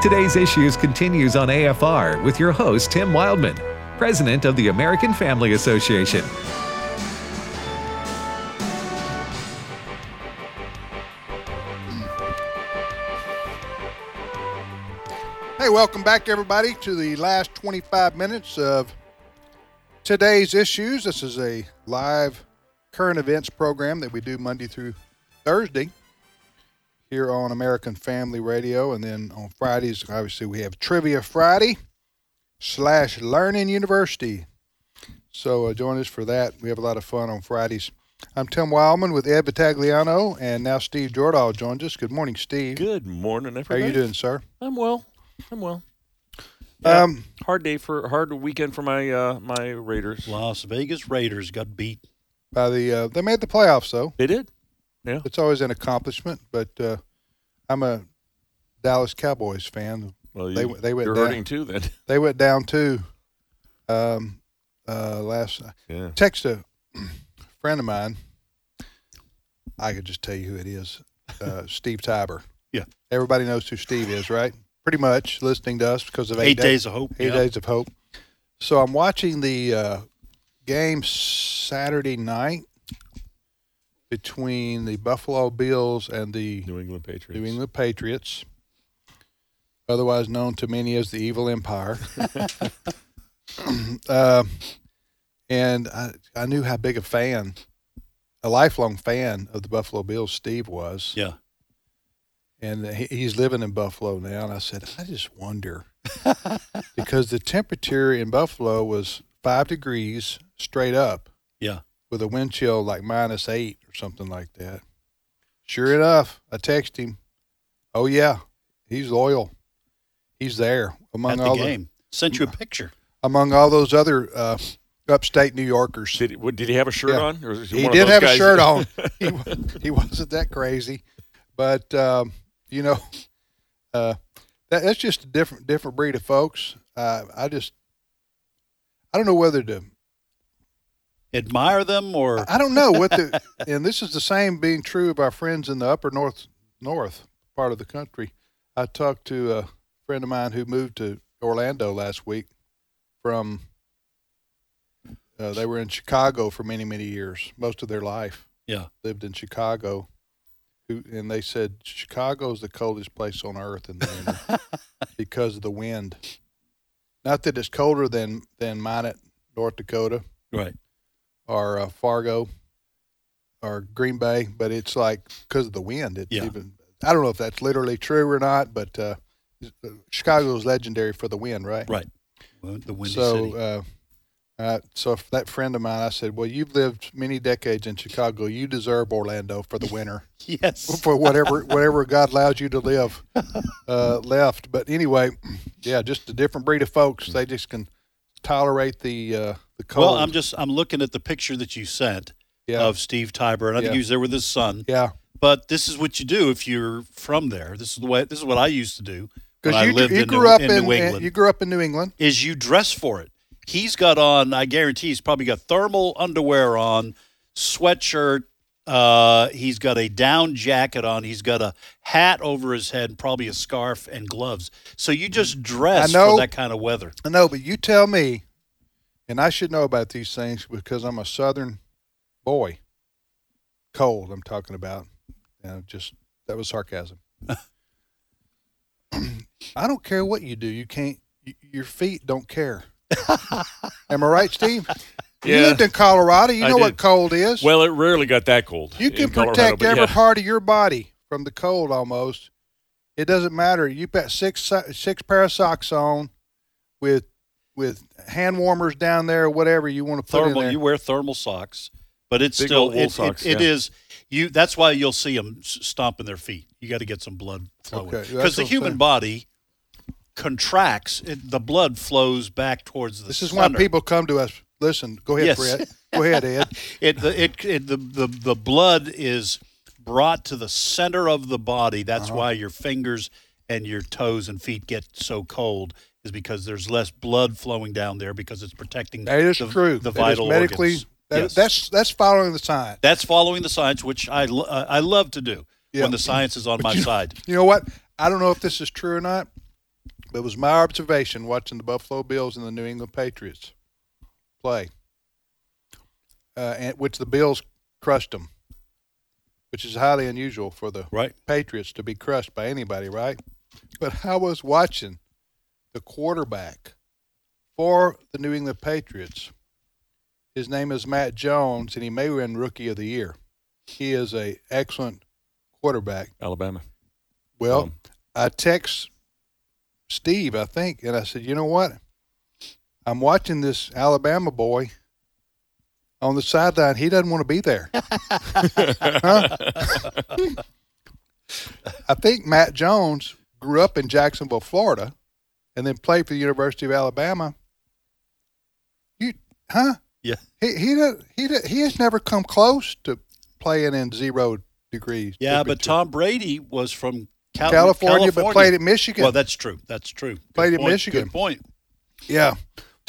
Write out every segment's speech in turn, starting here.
Today's Issues continues on AFR with your host, Tim Wildmon, President of the American Family Association. Hey, welcome back, everybody, to the last 25 minutes of today's issues. This is a live current events program that we do Monday through Thursday here on American Family Radio. And then on Fridays, obviously, we have Trivia Friday slash Learning University. So uh, join us for that. We have a lot of fun on Fridays. I'm Tim Wildmon with Ed Vitagliano, and now Steve Jordahl joins us. Good morning, Steve. Good morning, How everybody. are you doing, sir? I'm well. I'm well. Um, hard day for hard weekend for my uh my Raiders. Las Vegas Raiders got beat. by the uh, they made the playoffs though. They did. Yeah. It's always an accomplishment, but uh, I'm a Dallas Cowboys fan. Well, you, They- they went you're down. hurting too then. They went down too. Um, uh, last Yeah. text a friend of mine. I could just tell you who it is. Uh, Steve Tybor. Yeah. Everybody knows who Steve is, right? Pretty much listening to us because of Eight, eight, days of hope. Eight yeah. Days of Hope. So I'm watching the uh, game Saturday night between the Buffalo Bills and the New England Patriots. New England Patriots, otherwise known to many as the Evil Empire. uh, and I, I knew how big a fan, a lifelong fan of the Buffalo Bills Steve was. Yeah. And he, he's living in Buffalo now. And I said, I just wonder because the temperature in Buffalo was five degrees straight up Yeah. With a wind chill like minus eight or something like that. Sure enough, I text him. Oh yeah, he's loyal. He's there among At the all game. Sent you a picture. among all those other uh, upstate New Yorkers. Did he, what, did he have a shirt Yeah. on? Or was he one did those have a shirt on. he, he wasn't that crazy, but um, you know, uh, that, that's just a different different breed of folks. Uh, I just I don't know whether to Admire them or I don't know what the, and this is the same being true of our friends in the upper north north part of the country. I talked to a friend of mine who moved to Orlando last week from. Uh, they were in Chicago for many many years, most of their life. Yeah. lived in Chicago. Who and they said Chicago is the coldest place on earth in the winter because of the wind. Not that it's colder than than Minot, North Dakota right. Or uh, Fargo or Green Bay, but it's like because of the wind. It's Yeah. even. I don't know if that's literally true or not, but uh, Chicago is legendary for the wind, right? Right. Well, The windy so, city. uh, uh, so that friend of mine, I said, "Well, you've lived many decades in Chicago. You deserve Orlando for the winter, yes. for whatever whatever God allows you to live uh, left." But anyway, yeah, just a different breed of folks. They just can tolerate the uh, the cold. Well, I'm just I'm looking at the picture that you sent yeah, of Steve Tybor, and I think Yeah. he was there with his son. yeah. But this is what you do if you're from there. This is the way. This is what I used to do Because you, lived you in, grew New, up in in, New England. you grew up in New England. is you dress for it. He's got on, I guarantee he's probably got thermal underwear on, sweatshirt. Uh, he's got a down jacket on. He's got a hat over his head, probably a scarf and gloves. So you just dress know. for that kind of weather. I know, but you tell me, and I should know about these things because I'm a Southern boy. Cold, I'm talking about. Uh, just that was sarcasm. I don't care what you do. You can't. y- Your feet don't care. Am I right, Steve? You lived in Colorado. You I know what cold is. Well, it rarely got that cold. You can Colorado, protect but every yeah. part of your body from the cold almost. It doesn't matter. You put six six pair of socks on with with hand warmers down there or whatever you want to put in Thermal. there. You wear thermal socks, but it's Big still old it, it- socks, it yeah. is you. That's why you'll see them stomping their feet. You got to get some blood flowing Okay, because the human saying. body contracts. It, the blood flows back towards the. this is center. why people come to us. Listen, go ahead, Yes. Brett. Go ahead, Ed. it the it, it the, the the blood is brought to the center of the body. That's Uh-huh. why your fingers and your toes and feet get so cold is because there's less blood flowing down there because it's protecting That is the, true. the That is vital medically. organs. that- Yes. That's that's following the science. That's following the science, which I uh, I love to do. Yeah. when the science is on my side. You know what? I don't know if this is true or not, but it was my observation watching the Buffalo Bills and the New England Patriots play, uh, and which the Bills crushed them, which is highly unusual for the Right. Patriots to be crushed by anybody, right? But I was watching the quarterback for the New England Patriots. His name is Mac Jones, and he may win Rookie of the Year. He is a excellent quarterback. Alabama. Well, Um, I text Steve, I think, and I said, you know what? I'm watching this Alabama boy on the sideline. He doesn't want to be there. I think Mac Jones grew up in Jacksonville, Florida, and then played for the University of Alabama. You, huh? Yeah. He he does, he does, he has never come close to playing in zero degrees. Yeah, but. Tom Brady was from Cal- California, but played at Michigan. Well, that's true. That's true. Good Played at point. Michigan. Good point. Yeah.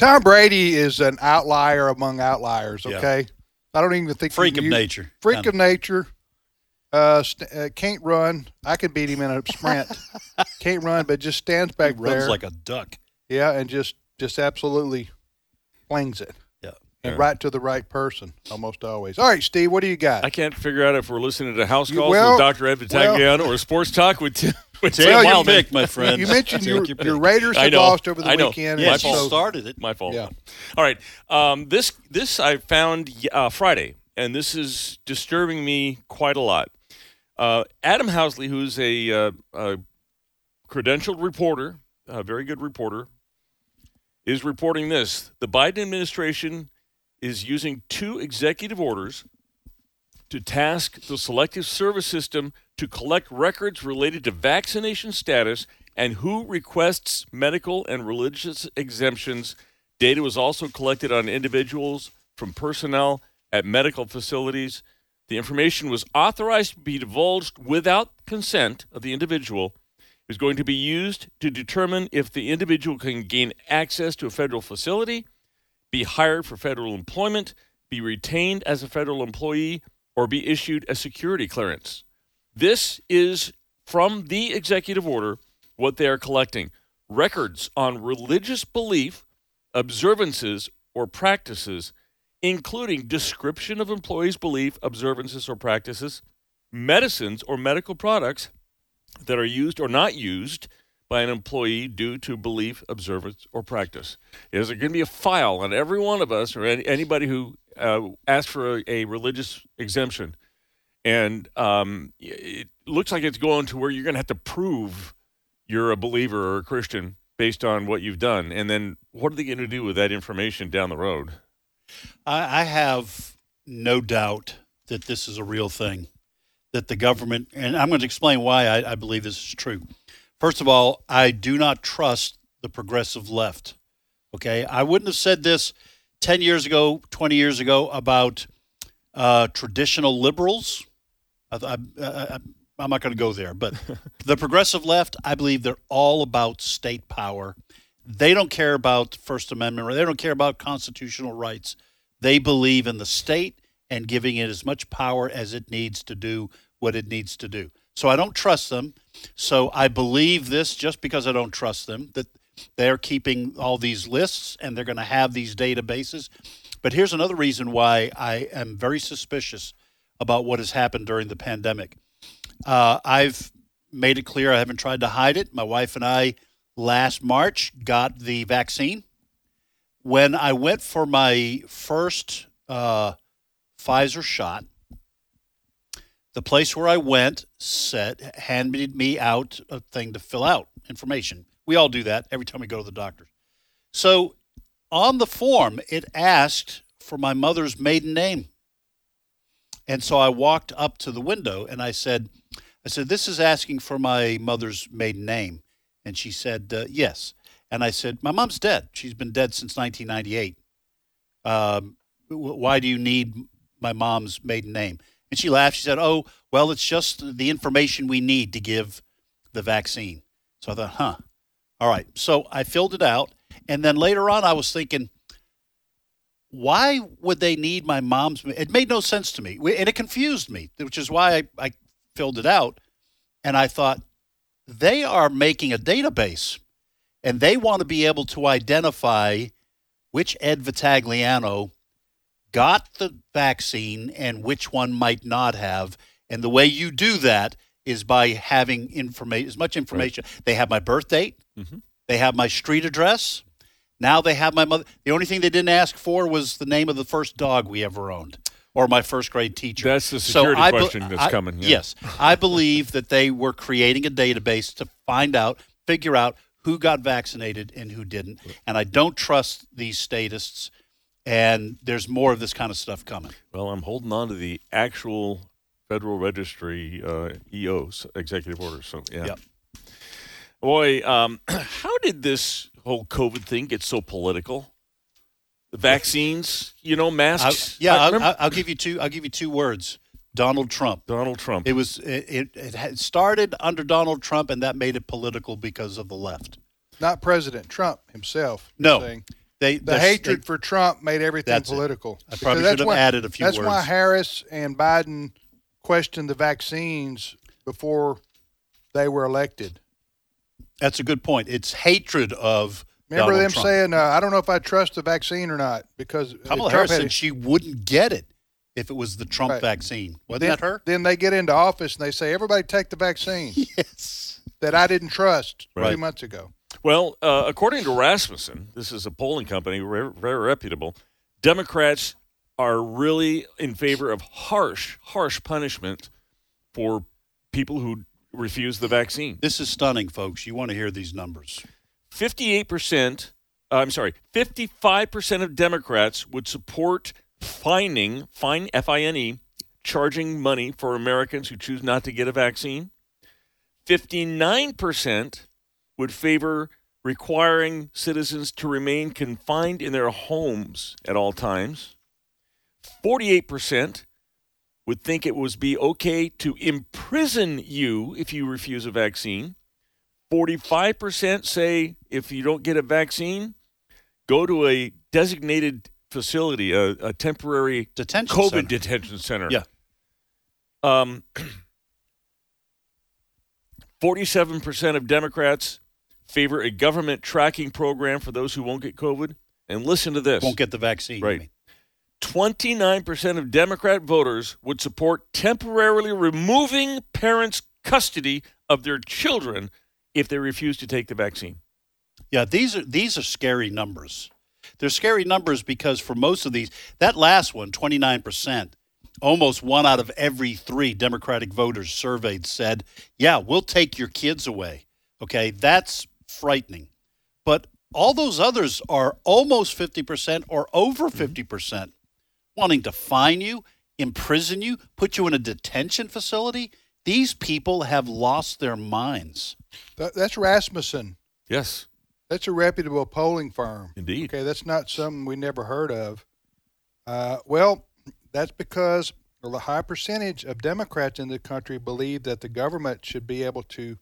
Tom Brady is an outlier among outliers, Yeah. okay? I don't even think Freak of nature. Freak Kinda. nature. Uh, st- uh, can't run. I could beat him in a sprint. can't run, but just stands He back runs there. like a duck. yeah, and just just absolutely flings it. Yeah. And Yeah. right to the right person, almost always. All right, Steve, what do you got? I can't figure out if we're listening to House Calls well, with Dr. Ed Vitagliano or Sports Talk with Tim, with Take Tim your Wildmon. pick, my friend. you mentioned your, your your. Raiders I had lost over the I know. weekend. Yeah, and she so- started it. My fault. Yeah. All right. Um, this this I found uh, Friday, and this is disturbing me quite a lot. Uh, Adam Housley, who's a, uh, a credentialed reporter, a very good reporter, is reporting this: the Biden administration is using two executive orders to task the Selective Service System to collect records related to vaccination status and who requests medical and religious exemptions. Data was also collected on individuals from personnel at medical facilities. The information was authorized to be divulged without consent of the individual. It was going to be used to determine if the individual can gain access to a federal facility, be hired for federal employment, be retained as a federal employee, or be issued a security clearance. This is from the executive order what they are collecting records on religious belief, observances, or practices, including description of employees' belief, observances, or practices, medicines or medical products that are used or not used by an employee due to belief, observance, or practice. Is there going to be a file on every one of us or any, anybody who uh, asks for a, a religious exemption? And um, it looks like it's going to where you're going to have to prove you're a believer or a Christian based on what you've done. And then what are they going to do with that information down the road? I, I have no doubt that this is a real thing, that the government, and I'm going to explain why I, I believe this is true. First of all, I do not trust the progressive left. Okay. I wouldn't have said this 10 years ago, 20 years ago about uh, traditional liberals. I, I, I, I'm not going to go there, but the progressive left, I believe they're all about state power. They don't care about First Amendment. or They don't care about constitutional rights. They believe in the state and giving it as much power as it needs to do what it needs to do. So I don't trust them. So I believe this just because I don't trust them that they're keeping all these lists and they're going to have these databases. But here's another reason why I am very suspicious about what has happened during the pandemic. Uh, I've made it clear I haven't tried to hide it. My wife and I last March got the vaccine. When I went for my first uh, Pfizer shot, the place where I went said handed me out a thing to fill out information. We all do that every time we go to the doctor. So on the form, it asked for my mother's maiden name. And so I walked up to the window and I said, I said, this is asking for my mother's maiden name. And she said, uh, yes. And I said, my mom's dead. She's been dead since 1998. Um, why do you need my mom's maiden name? And she laughed. She said, oh, well, it's just the information we need to give the vaccine. So I thought, huh. All right. So I filled it out. And then later on, I was thinking, why would they need my mom's? It made no sense to me, and it confused me, which is why I, I filled it out, and I thought they are making a database, and they want to be able to identify which Ed Vitagliano got the vaccine and which one might not have. And the way you do that is by having information, as much information. They have my birth date. Mhm. They have my street address. Now they have my mother. The only thing they didn't ask for was the name of the first dog we ever owned, or my first grade teacher. That's the So security be- question that's I- coming. yeah. Yes, I believe that they were creating a database to find out, figure out who got vaccinated and who didn't. And I don't trust these statists. And there's more of this kind of stuff coming. Well, I'm holding on to the actual Federal Registry uh, EOs, executive orders. So, yeah. Yep. Boy, um, how did this whole COVID thing get so political? The vaccines, you know, I, masks. yeah, I I'll, remember- I'll, I'll give you two. I'll give you two words. Donald Trump. Donald Trump. It was it, it, it had started under Donald Trump, and that made it political because of the left. Not President Trump himself. No. saying. They The hatred they- for Trump made everything That's it. political. I probably should have why- added a few That's why. Harris and Biden questioned the vaccines before they were elected. that's a good point. It's hatred of. Remember Donald them Trump. saying, uh, "I don't know if I trust the vaccine or not," because Kamala Trump Harris said she wouldn't get it if it was the Trump Right. vaccine. Wasn't then, that her? Then they get into office and they say, "Everybody take the vaccine Yes. that I didn't trust Right. two months ago." Well, uh, according to Rasmussen, this is a polling company, very, very reputable. Democrats are really in favor of harsh, harsh punishment for people who refuse the vaccine. This is stunning, folks. You want to hear these numbers. 58%, uh, I'm sorry, 55% of Democrats would support fining, fine, F I N E, charging money for Americans who choose not to get a vaccine. 59% would favor requiring citizens to remain confined in their homes at all times. 48% would think it would be okay to imprison you if you refuse a vaccine. 45% say if you don't get a vaccine, go to a designated facility, a, a temporary Detention COVID center. detention center. Yeah. Um, 47% of Democrats favor a government tracking program for those who won't get COVID. And listen to this. Won't get the vaccine. Right. 29% of Democrat voters would support temporarily removing parents' custody of their children if they refuse to take the vaccine. Yeah, these are these are scary numbers. They're scary numbers because for most of these, that last one, 29%, almost one out of every three Democratic voters surveyed said, yeah, we'll take your kids away. Okay, that's frightening. But all those others are almost 50% or over 50% wanting to fine you, imprison you, put you in a detention facility. These people have lost their minds. That, that's Rasmussen. Yes, That's a reputable polling firm. indeed. Okay, that's not something we never heard of. Uh, well, that's because a high percentage of Democrats in the country believe that the government should be able to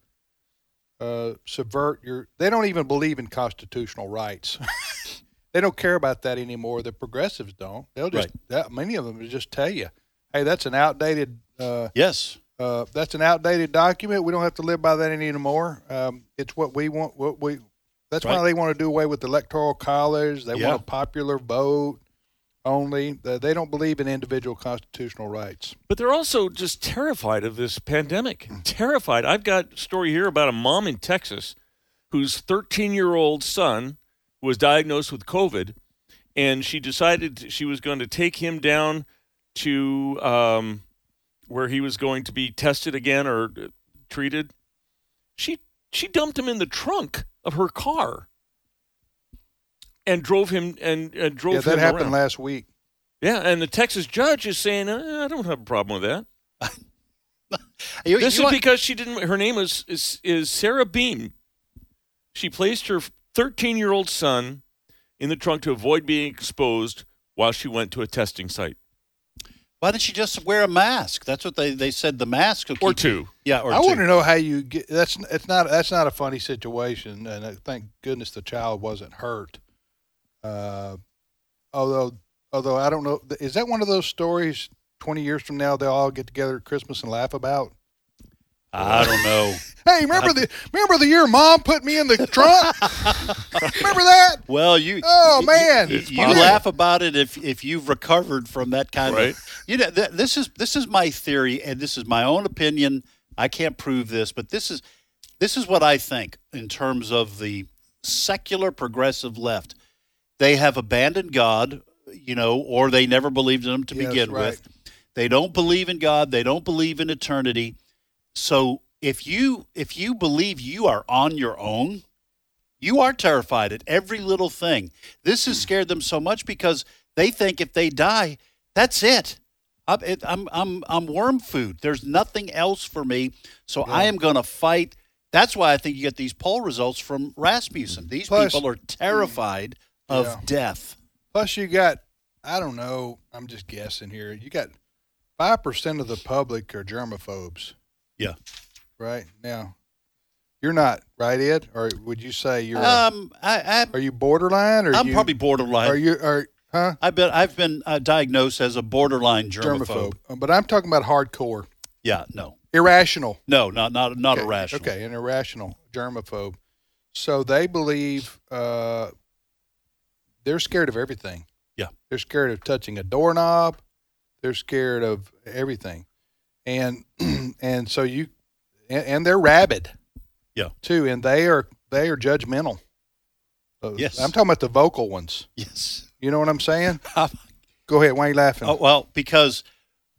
uh, subvert your. They don't even believe in constitutional rights. they don't care about that anymore. The progressives don't. They'll just that, many of them will just tell you, "Hey, that's an outdated." Uh, Yes. uh, that's an outdated document. We don't have to live by that anymore. Um, it's what we want. What we. That's why they want to do away with the electoral college. They Yeah. want a popular vote only. They they don't believe in individual constitutional rights. But they're also just terrified of this pandemic. Terrified. I've got a story here about a mom in Texas whose 13 year old son was diagnosed with COVID, and she decided she was going to take him down to um, where he was going to be tested again or uh, treated. She she dumped him in the trunk of her car and drove him and, and drove yeah, that him happened around. last week. Yeah, and the Texas judge is saying, uh, I don't have a problem with that. You- This you is want- because she didn't. Her name is is, is Sarah Beam. She placed her 13 year old son in the trunk to avoid being exposed while she went to a testing site Why didn't she just wear a mask? That's what they, they said. The mask will or keep- two. Yeah, or I two. want to know how you get. That's it's not that's not a funny situation, and uh, thank goodness the child wasn't hurt. Uh, although although I don't know, is that one of those stories? Twenty years from now, they'll all get together at Christmas and laugh about. I don't know. Hey, remember the remember the year Mom put me in the trunk? remember that? Well, you. Oh, you- man. you, you laugh about it if if you've recovered from that kind Right. of. You know, th- this is this is my theory, and this is my own opinion. I can't prove this, but this is this is what I think in terms of the secular progressive left. They have abandoned God, you know, or they never believed in Him to Yes, begin right. with. They don't believe in God. They don't believe in eternity. So if you if you believe you are on your own, you are terrified at every little thing. This has scared them so much because they think if they die, that's it. I'm I'm I'm, I'm worm food. There's nothing else for me. So I am going to fight. That's why I think you get these poll results from Rasmussen. These Plus- people are terrified of Yeah. death. Plus, you got I don't know. I'm just guessing here. You got five percent of the public are germaphobes. Yeah. Right now, you're not right, Ed, or would you say you're? Um, I, I are you borderline, or I'm you, probably borderline. Are you? Are huh? I've been I've been uh, diagnosed as a borderline germaphobe. Germaphobe. Uh, But I'm talking about hardcore, Yeah, no, irrational. no, not not not okay. irrational. Okay, an irrational germaphobe. So they believe uh, they're scared of everything. Yeah. They're scared of touching a doorknob. They're scared of everything, and and so you, and, and they're rabid. Yeah. Too, and they are they are judgmental. Uh, Yes. I'm talking about the vocal ones. Yes. You know what I'm saying? Go ahead. Why are you laughing? Oh, well, because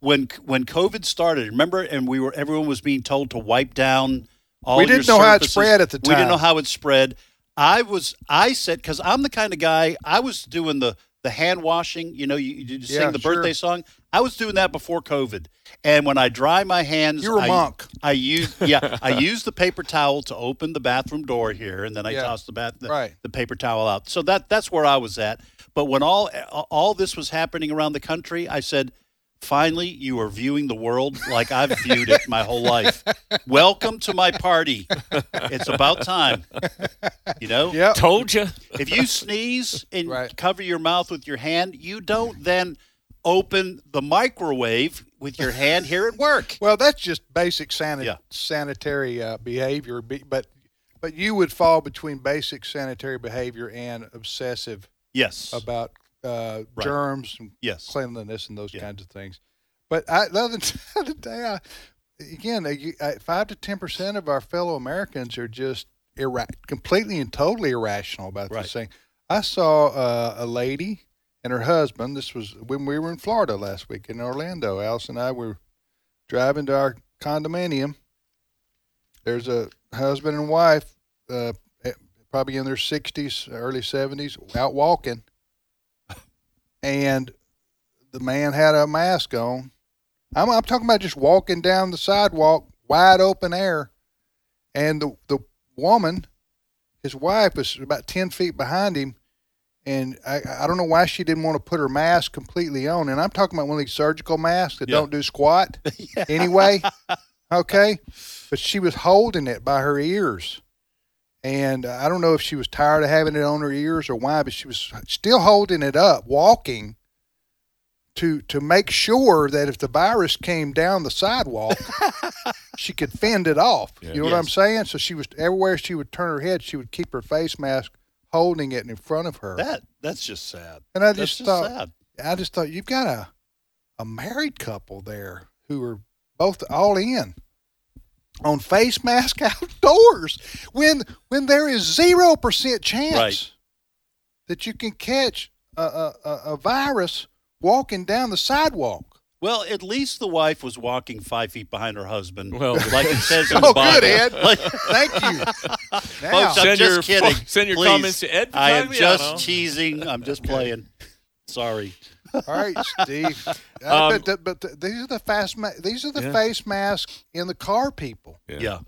when when COVID started, remember, and we were everyone was being told to wipe down all. We didn't know how it spread at the time. We didn't know how it spread. I was I said because I'm the kind of guy I was doing the the hand washing. You know, you, you just Yeah, sing the sure. birthday song. I was doing that before COVID, and when I dry my hands, You're a I, monk. I use yeah, I use the paper towel to open the bathroom door here, and then I Yeah. toss the bath the, Right. the paper towel out. So that that's where I was at. But when all all this was happening around the country, I said, "Finally, you are viewing the world like I've viewed it my whole life. Welcome to my party. It's about time." You know, Yep. Told you. if you sneeze and Right. cover your mouth with your hand, you don't then open the microwave with your hand here at work. Well, that's just basic sanit- Yeah. sanitary uh, behavior, but but you would fall between basic sanitary behavior and obsessive Yes. about uh, Right. germs and Yes. cleanliness and those Yeah. kinds of things. But I, the other, the other day, I, again, uh, five to ten percent of our fellow Americans are just ira- completely and totally irrational about Right. this thing. I saw uh, a lady and her husband. This was when we were in Florida last week in Orlando. Alice and I were driving to our condominium. There's a husband and wife, uh, eh, probably in their 60s, early 70s, out walking. And the man had a mask on. I'm, I'm talking about just walking down the sidewalk, wide open air. And the, the woman, his wife, was about 10 feet behind him. And I, I don't know why she didn't want to put her mask completely on. And I'm talking about one of these surgical masks that Yeah. don't do squat anyway. Okay. But she was holding it by her ears. And uh, I don't know if she was tired of having it on her ears or why, but she was still holding it up, walking to to make sure that if the virus came down the sidewalk, she could fend it off. Yeah. You know what I'm saying? So she was everywhere she would turn her head, she would keep her face mask holding it in front of her. That that's just sad. and I That's just thought sad. I just thought you've got a a married couple there who are both all in on face mask outdoors when when there is zero percent chance Right. that you can catch a, a, a, a virus walking down the sidewalk. Well, at least the wife was walking five feet behind her husband. Well- like it says in Oh, the Bible. good, Ed. Like, Thank you. Now, Folks, I'm just your- kidding. send your Please. comments to Ed I am Vitagliano. just teasing. I'm just playing. Sorry. All right, Steve. Uh, Um, but the, but the, these are the fast ma- these are the Yeah. face masks in the car people. Yeah.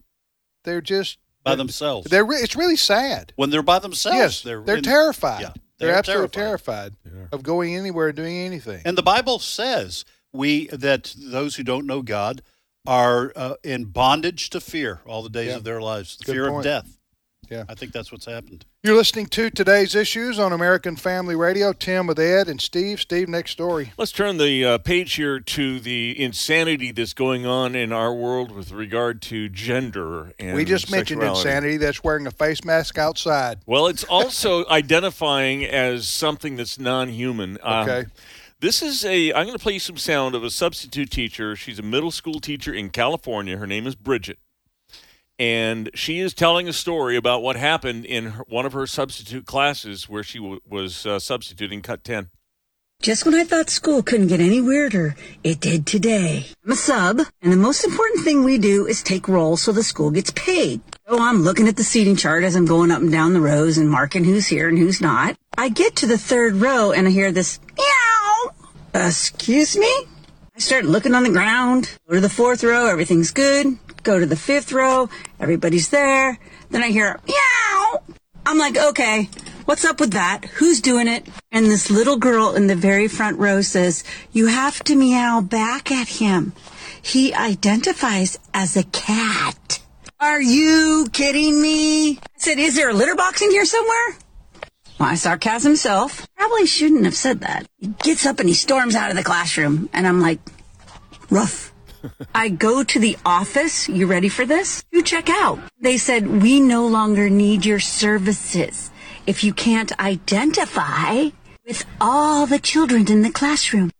They're just By themselves. They're re- it's really sad. when they're by themselves, yes, they're, they're, in- terrified. yeah, they're, they're absolutely terrified, Yeah. of going anywhere, and doing anything. And the Bible says we that those who don't know God are uh, in bondage to fear all the days Yeah. of their lives, the Good fear point. of death. Yeah. I think that's what's happened. You're listening to today's issues on American Family Radio. Tim with Ed and Steve. Steve, next story. Let's turn the uh, page here to the insanity that's going on in our world with regard to gender and we just mentioned insanity. That's wearing a face mask outside. Well, it's also identifying as something that's non-human. Um, Okay. This is a. I'm going to play you some sound of a substitute teacher. She's a middle school teacher in California. Her name is Bridget, and she is telling a story about what happened in her, one of her substitute classes where she w- was uh, substituting cut ten. Just when I thought school couldn't get any weirder, it did today. I'm a sub, and the most important thing we do is take roll so the school gets paid. So I'm looking at the seating chart as I'm going up and down the rows and marking who's here and who's not. I get to the third row and I hear this meow. Excuse me? I start looking on the ground. Go to the fourth row, everything's good. Go to the fifth row, everybody's there. Then I hear meow. I'm like, okay, what's up with that? Who's doing it? And this little girl in the very front row says, you have to meow back at him. He identifies as a cat. Are you kidding me? I said, is there a litter box in here somewhere? My sarcasm self probably shouldn't have said that. He gets up and he storms out of the classroom, and I'm like, rough. I go to the office. You ready for this? You check out. They said, we no longer need your services if you can't identify with all the children in the classroom.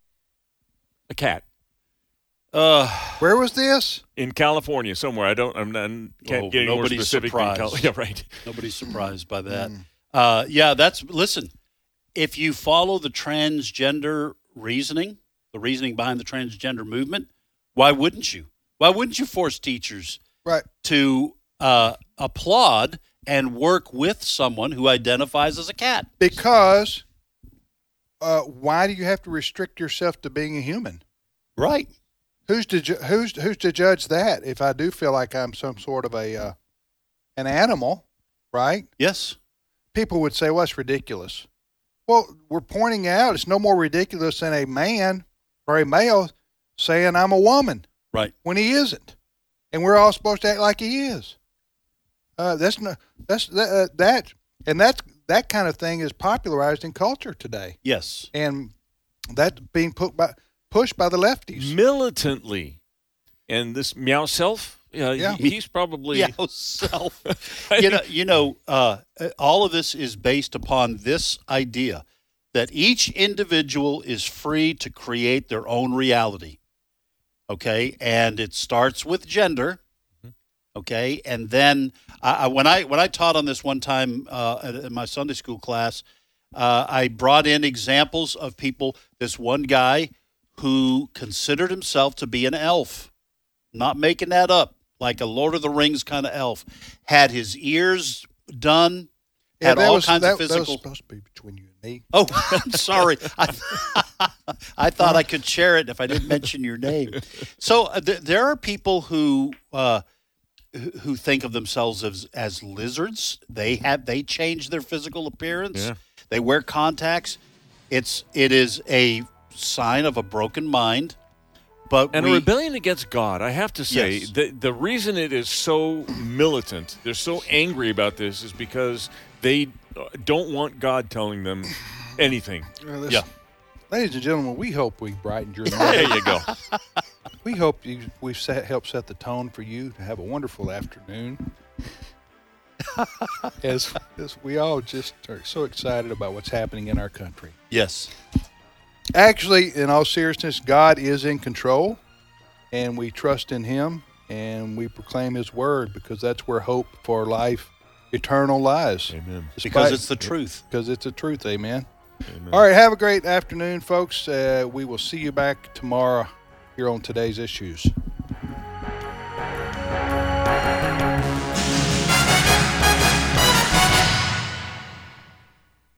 A cat Uh, Where was this? in California somewhere. I don't. I'm not. Can't Oh, get any more specific. than Cal- surprised. yeah, right. nobody's surprised by that. Uh, yeah, that's listen. If you follow the transgender reasoning, the reasoning behind the transgender movement, why wouldn't you? Why wouldn't you force teachers Right. to uh, applaud and work with someone who identifies as a cat? Because uh, why do you have to restrict yourself to being a human? Right. Who's to ju- who's who's to judge that? If I do feel like I'm some sort of a uh, an animal, right? Yes. People would say, "Well, it's ridiculous." Well, we're pointing out it's no more ridiculous than a man or a male saying I'm a woman Right. when he isn't, and we're all supposed to act like he is. Uh, that's not that's that, uh, that and that that kind of thing is popularized in culture today, Yes. and that being put by pushed by the lefties. militantly. And this meow self, yeah, Yeah. he's probably Yeah, self. you know, you know, uh, all of this is based upon this idea that each individual is free to create their own reality. Okay, and it starts with gender. Okay, and then I, I, when I when I taught on this one time uh, in my Sunday school class, uh, I brought in examples of people. This one guy who considered himself to be an elf, not making that up, like a Lord of the Rings kind of elf, had his ears done, had all was, kinds that, of that was physical. supposed to be between you and me. Oh, I'm sorry. I, I thought I could share it if I didn't mention your name. So uh, th- there are people who uh, who who think of themselves as as lizards. They have they change their physical appearance. Yeah. They wear contacts. It's it is a sign of a broken mind. But and we, a rebellion against God. I have to say Yes. the the reason it is so militant, they're so angry about this, is because they uh, don't want God telling them anything. Well, this- Yeah. Ladies and gentlemen, we hope we brightened your day. There you go. we hope you, we've set, helped set the tone for you to have a wonderful afternoon. as, as we all just are so excited about what's happening in our country. yes, Actually, in all seriousness, God is in control, and we trust in Him, and we proclaim His word because that's where hope for life eternal lies. Amen. because it's the truth. because it's the truth. Amen. Amen. All right. Have a great afternoon, folks. Uh, we will see you back tomorrow here on today's issues.